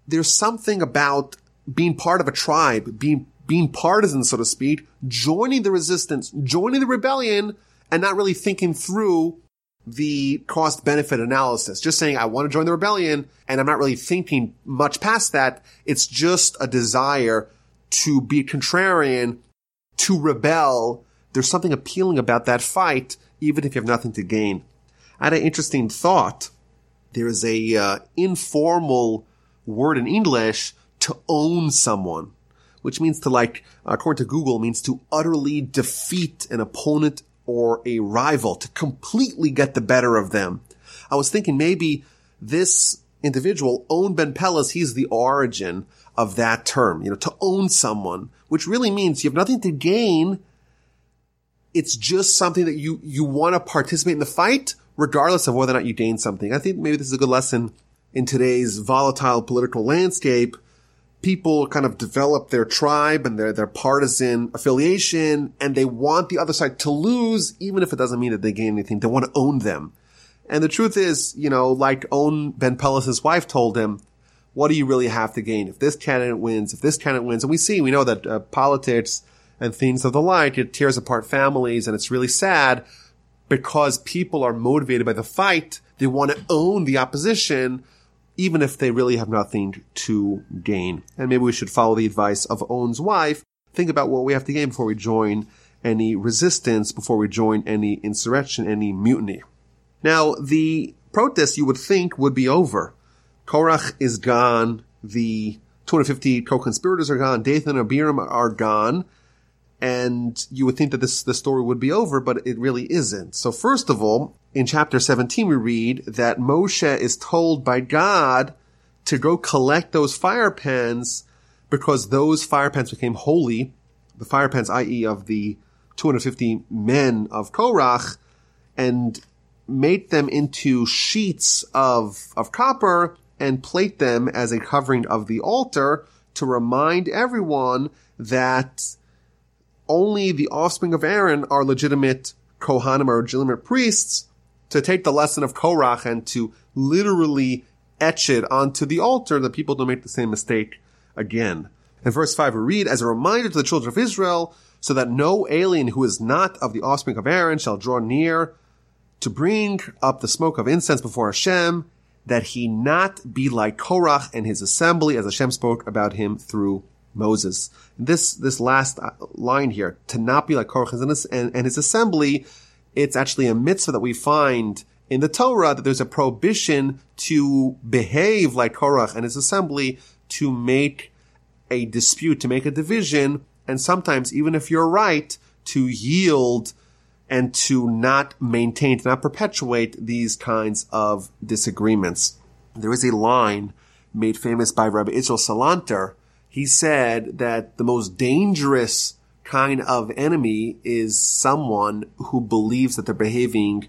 there's something about being part of a tribe, being, being partisan, so to speak, joining the resistance, joining the rebellion, and not really thinking through the cost benefit analysis. Just saying, I want to join the rebellion, and I'm not really thinking much past that. It's just a desire to be contrarian, to rebel. There's something appealing about that fight, even if you have nothing to gain. I had an interesting thought. There is a uh, informal word in English to own someone, which means to like, according to Google, means to utterly defeat an opponent or a rival, to completely get the better of them. I was thinking maybe this individual, On Ben Pelas, he's the origin of that term, you know, to own someone, which really means you have nothing to gain it's just something that you, you want to participate in the fight, regardless of whether or not you gain something. I think maybe this is a good lesson in today's volatile political landscape. People kind of develop their tribe and their, their partisan affiliation, and they want the other side to lose, even if it doesn't mean that they gain anything. They want to own them. And the truth is, you know, like On Ben Pelas' wife told him, what do you really have to gain? If this candidate wins, if this candidate wins, and we see, we know that uh, politics and things of the like, it tears apart families and it's really sad because people are motivated by the fight. They want to own the opposition, even if they really have nothing to gain. And maybe we should follow the advice of On's wife. Think about what we have to gain before we join any resistance, before we join any insurrection, any mutiny. Now, the protest you would think would be over. Korach is gone. The 250 co-conspirators are gone. Dathan and Abiram are gone. And you would think that this, the story would be over, but it really isn't. So first of all, in chapter 17, we read that Moshe is told by God to go collect those fire pans because those fire pans became holy. The fire pans, i.e. of the 250 men of Korach, and make them into sheets of, of copper and plate them as a covering of the altar to remind everyone that only the offspring of Aaron are legitimate Kohanim or legitimate priests to take the lesson of Korach and to literally etch it onto the altar that people don't make the same mistake again. In verse 5 we read, as a reminder to the children of Israel, so that no alien who is not of the offspring of Aaron shall draw near to bring up the smoke of incense before Hashem, that he not be like Korach and his assembly, as Hashem spoke about him through Moses. This this last uh, line here, to not be like Korach and, and his assembly, it's actually a mitzvah that we find in the Torah that there's a prohibition to behave like Korach and his assembly to make a dispute, to make a division, and sometimes even if you're right, to yield and to not maintain, to not perpetuate these kinds of disagreements. There is a line made famous by Rabbi Israel Salanter. He said that the most dangerous kind of enemy is someone who believes that they're behaving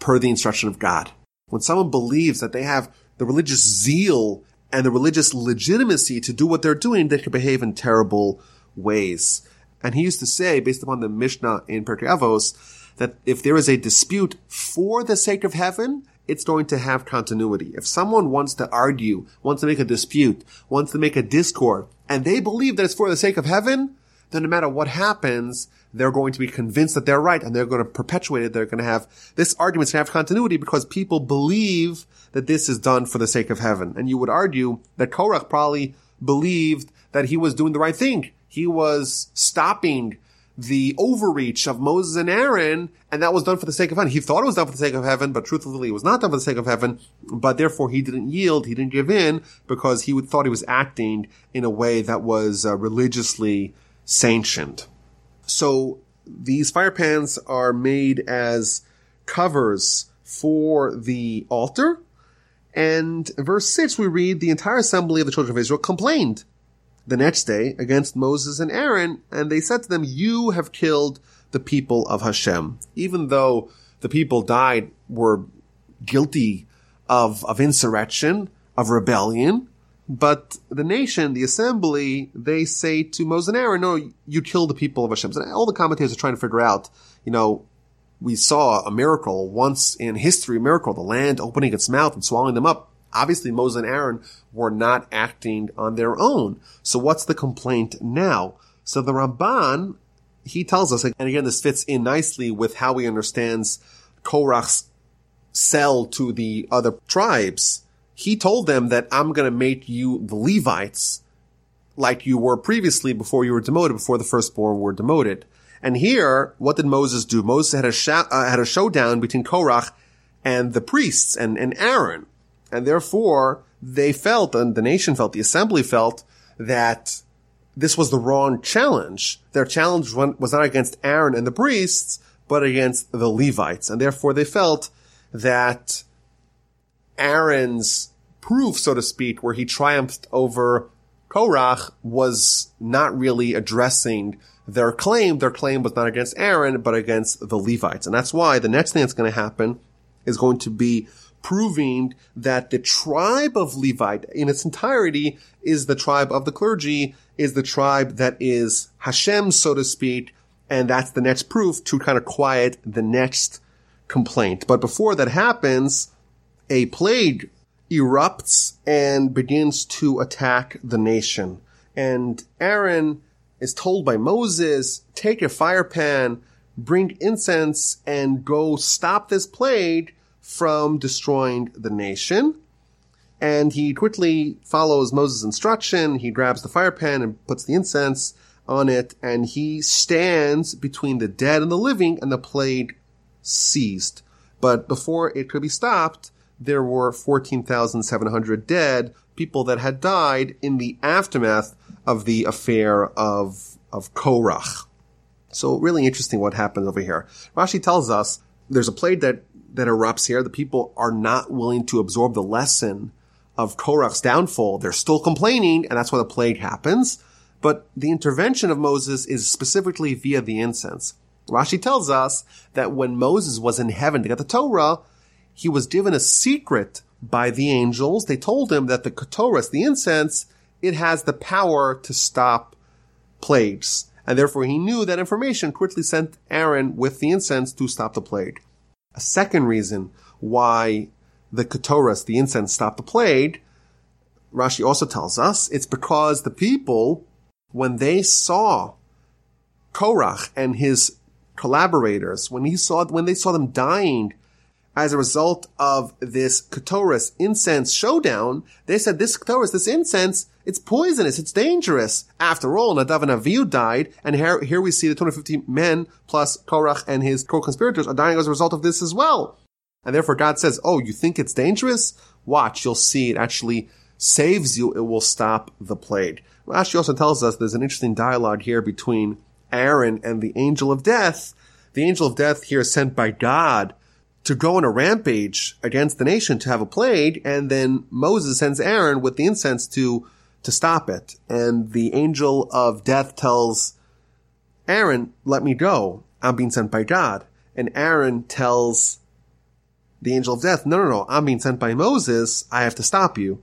per the instruction of God. When someone believes that they have the religious zeal and the religious legitimacy to do what they're doing, they can behave in terrible ways. And he used to say, based upon the Mishnah in Pirkei Avos, that if there is a dispute for the sake of heaven, it's going to have continuity. If someone wants to argue, wants to make a dispute, wants to make a discord, and they believe that it's for the sake of heaven, then no matter what happens, they're going to be convinced that they're right and they're going to perpetuate it. They're going to have this argument's going to have continuity because people believe that this is done for the sake of heaven. And you would argue that Korach probably believed that he was doing the right thing. He was stopping the overreach of Moses and Aaron, and that was done for the sake of heaven. He thought it was done for the sake of heaven, but truthfully it was not done for the sake of heaven, but therefore he didn't yield, he didn't give in, because he thought he was acting in a way that was uh, religiously sanctioned. So these fire pans are made as covers for the altar, and verse 6 we read, the entire assembly of the children of Israel complained the next day against Moses and Aaron, and they said to them, You have killed the people of Hashem. Even though the people died were guilty of, of insurrection, of rebellion, but the nation, the assembly, they say to Moses and Aaron, no, you kill the people of Hashem. And all the commentators are trying to figure out, you know, we saw a miracle once in history, a miracle, the land opening its mouth and swallowing them up obviously Moses and Aaron were not acting on their own. So what's the complaint now? So the Ramban, he tells us, and again, this fits in nicely with how he understands Korach's sell to the other tribes. He told them that I'm going to make you the Levites like you were previously before you were demoted, before the firstborn were demoted. And here, what did Moses do? Moses had a, sh- uh, had a showdown between Korach and the priests and, and Aaron. And therefore, they felt, and the nation felt, the assembly felt that this was the wrong challenge. Their challenge was not against Aaron and the priests, but against the Levites. And therefore they felt that Aaron's proof, so to speak, where he triumphed over Korach was not really addressing their claim, their claim was not against Aaron, but against the Levites. And that's why the next thing that's going to happen is going to be proving that the tribe of Levite in its entirety is the tribe of the clergy, is the tribe that is Hashem, so to speak. And that's the next proof to kind of quiet the next complaint. But before that happens, a plague erupts and begins to attack the nation. And Aaron is told by Moses, take a fire pan, bring incense, and go stop this plague from destroying the nation. And he quickly follows Moses' instruction. He grabs the fire pan and puts the incense on it, and he stands between the dead and the living, and the plague ceased. But before it could be stopped, there were 14,700 dead, people that had died in the aftermath of the affair of, of Korach. So really interesting what happened over here. Rashi tells us there's a plague that, that erupts here. The people are not willing to absorb the lesson of Korach's downfall. They're still complaining, and that's why the plague happens. But the intervention of Moses is specifically via the incense. Rashi tells us that when Moses was in heaven to get the Torah, he was given a secret by the angels. They told him that the Ketoras, the incense, it has the power to stop plagues. And therefore he knew that information quickly sent Aaron with the incense to stop the plague. A second reason why the Ketoras, the incense, stopped the plague, Rashi also tells us, it's because the people, when they saw Korach and his collaborators, when he saw, when they saw them dying as a result of this Ketoris incense showdown, they said this Ketoris, this incense, it's poisonous, it's dangerous. After all, Nadav and Avihu died, and here, here we see the 250 men plus Korach and his co-conspirators are dying as a result of this as well. And therefore God says, oh, you think it's dangerous? Watch, you'll see it actually saves you, it will stop the plague. Rashi also tells us there's an interesting dialogue here between Aaron and the angel of death. The angel of death here is sent by God to go on a rampage against the nation to have a plague, and then Moses sends Aaron with the incense to to stop it. And the angel of death tells Aaron, "Let me go. I'm being sent by God." And Aaron tells the angel of death, "No, no, no. I'm being sent by Moses. I have to stop you."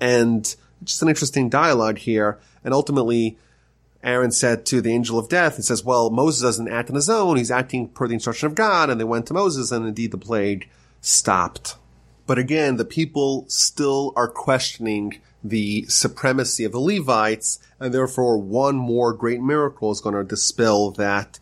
And just an interesting dialogue here. And ultimately, Aaron said to the angel of death, he says, well, Moses doesn't act on his own. He's acting per the instruction of God. And they went to Moses and indeed the plague stopped. But again, the people still are questioning the supremacy of the Levites. And therefore one more great miracle is going to dispel that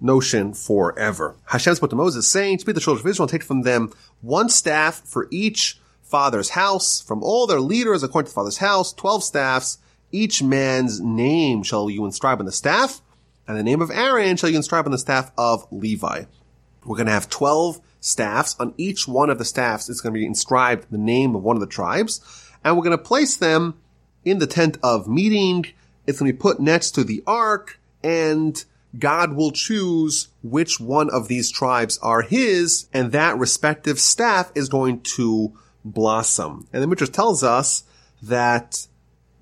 notion forever. Hashem spoke to Moses saying, speak the children of Israel and take from them one staff for each father's house, from all their leaders according to the father's house, 12 staffs, each man's name shall you inscribe on the staff, and the name of Aaron shall you inscribe on the staff of Levi. We're going to have 12 staffs. On each one of the staffs is going to be inscribed the name of one of the tribes, and we're going to place them in the tent of meeting. It's going to be put next to the ark, and God will choose which one of these tribes are his, and that respective staff is going to blossom. And the Midrash tells us that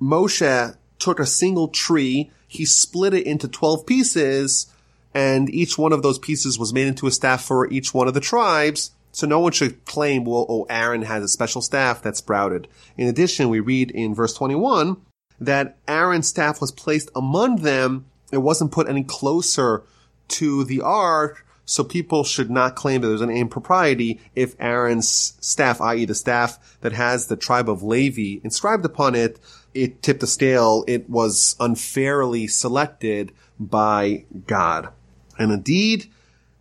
Moshe took a single tree, he split it into 12 pieces, and each one of those pieces was made into a staff for each one of the tribes. So no one should claim, well, oh, Aaron has a special staff that sprouted. In addition, we read in verse 21 that Aaron's staff was placed among them. It wasn't put any closer to the ark. So people should not claim that there's an impropriety if Aaron's staff, i.e. the staff that has the tribe of Levi inscribed upon it, it tipped the scale. It was unfairly selected by God. And indeed,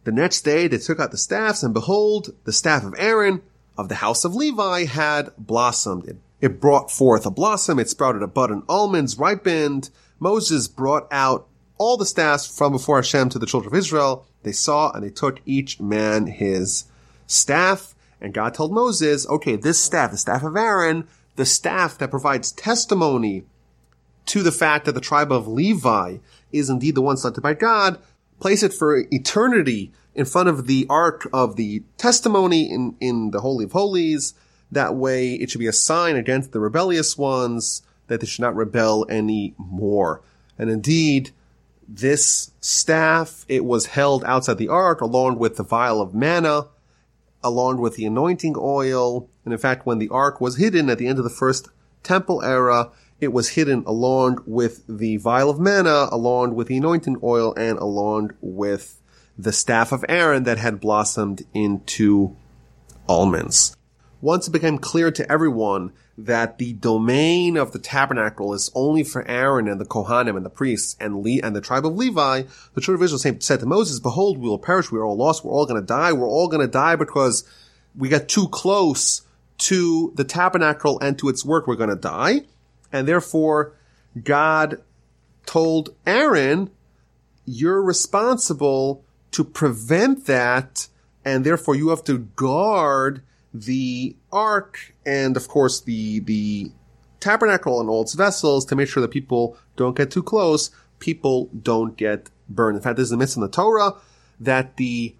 the next day they took out the staffs and behold, the staff of Aaron of the house of Levi had blossomed. It, brought forth a blossom. It sprouted a bud and almonds ripened. Moses brought out all the staffs from before Hashem to the children of Israel. They saw and they took each man his staff. And God told Moses, okay, this staff, the staff of Aaron, the staff that provides testimony to the fact that the tribe of Levi is indeed the one selected by God, place it for eternity in front of the ark of the testimony in, in the Holy of Holies. That way it should be a sign against the rebellious ones that they should not rebel any more. And indeed, this staff, it was held outside the ark along with the vial of manna, along with the anointing oil. And in fact, when the ark was hidden at the end of the first temple era, it was hidden along with the vial of manna, along with the anointing oil, and along with the staff of Aaron that had blossomed into almonds. Once it became clear to everyone that the domain of the tabernacle is only for Aaron and the Kohanim and the priests and Le- and the tribe of Levi, the children of Israel said to Moses, behold, we will perish. We are all lost. We're all going to die. We're all going to die because we got too close to the tabernacle and to its work. We're going to die. And therefore, God told Aaron, you're responsible to prevent that. And therefore you have to guard the ark and of course the, the tabernacle and all its vessels to make sure that people don't get too close. People don't get burned. In fact, there's a mitzvah in the Torah that the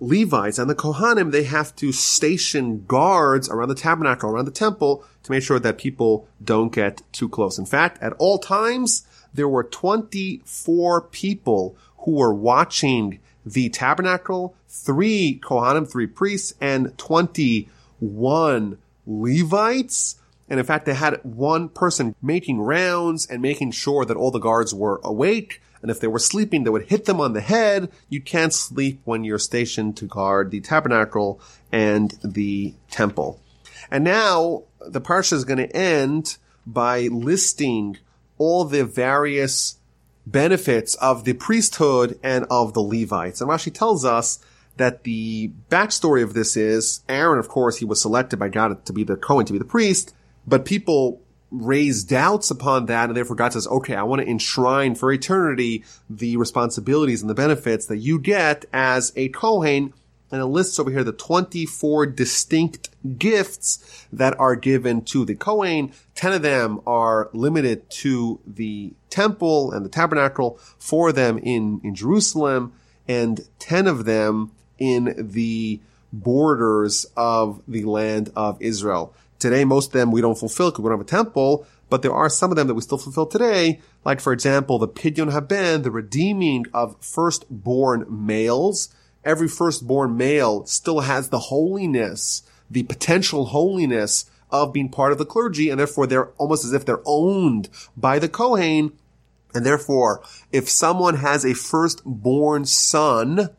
Levites and the Kohanim, they have to station guards around the tabernacle, around the temple to make sure that people don't get too close. In fact, at all times, there were 24 people who were watching the tabernacle, three Kohanim, three priests, and 21 Levites. And in fact, they had one person making rounds and making sure that all the guards were awake. And if they were sleeping, they would hit them on the head. You can't sleep when you're stationed to guard the tabernacle and the temple. And now the parsha is going to end by listing all the various benefits of the priesthood and of the Levites. And Rashi tells us that the backstory of this is Aaron, of course, he was selected by God to be the Cohen, to be the priest, but people raise doubts upon that, and therefore God says, okay, I want to enshrine for eternity the responsibilities and the benefits that you get as a Kohen, and it lists over here the 24 distinct gifts that are given to the Kohen. 10 of them are limited to the temple and the tabernacle, four of them in, in Jerusalem, and 10 of them in the borders of the land of Israel. Today, most of them we don't fulfill because we don't have a temple, but there are some of them that we still fulfill today. Like, for example, the Pidyon Haben, the redeeming of firstborn males. Every firstborn male still has the holiness, the potential holiness of being part of the clergy, and therefore they're almost as if they're owned by the Kohen. And therefore, if someone has a firstborn son,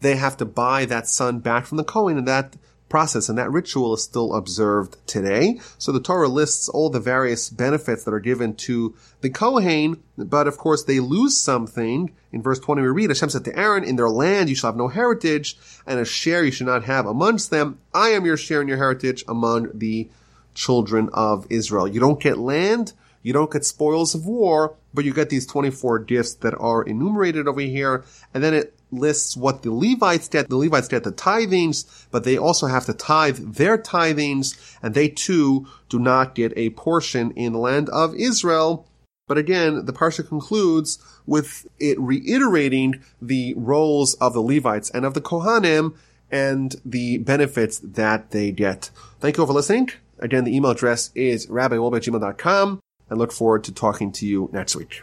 they have to buy that son back from the Kohen, and that process and that ritual is still observed today. So the Torah lists all the various benefits that are given to the Kohen, but of course they lose something. In verse 20 we read, Hashem said to Aaron, in their land you shall have no heritage, and a share you should not have amongst them. I am your share and your heritage among the children of Israel. You don't get land, you don't get spoils of war, but you get these 24 gifts that are enumerated over here. And then it lists what the Levites get. The Levites get the tithings, but they also have to tithe their tithings, and they too do not get a portion in the land of Israel. But again, the Parsha concludes with it reiterating the roles of the Levites and of the Kohanim and the benefits that they get. Thank you for listening. Again, the email address is rabbiwolbe.gmail.com and look forward to talking to you next week.